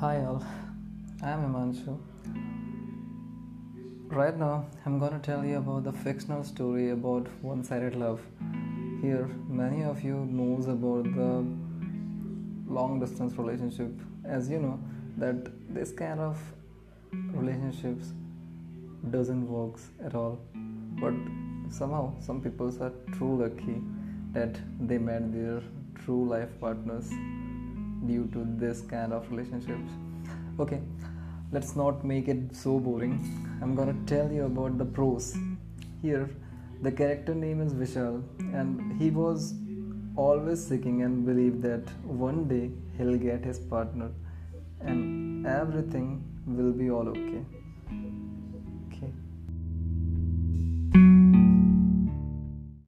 Hi all, I am Himanshu. Right now, I'm gonna tell you about the fictional story about one-sided love. Here, many of you knows about the long-distance relationship. As you know, that this kind of relationships doesn't works at all. But somehow, some people are true lucky that they met their true life partners due to this kind of relationships. Okay, let's not make it so boring. I'm gonna tell you about the pros. Here, the character name is Vishal, and he was always seeking and believed that one day he'll get his partner and everything will be all okay.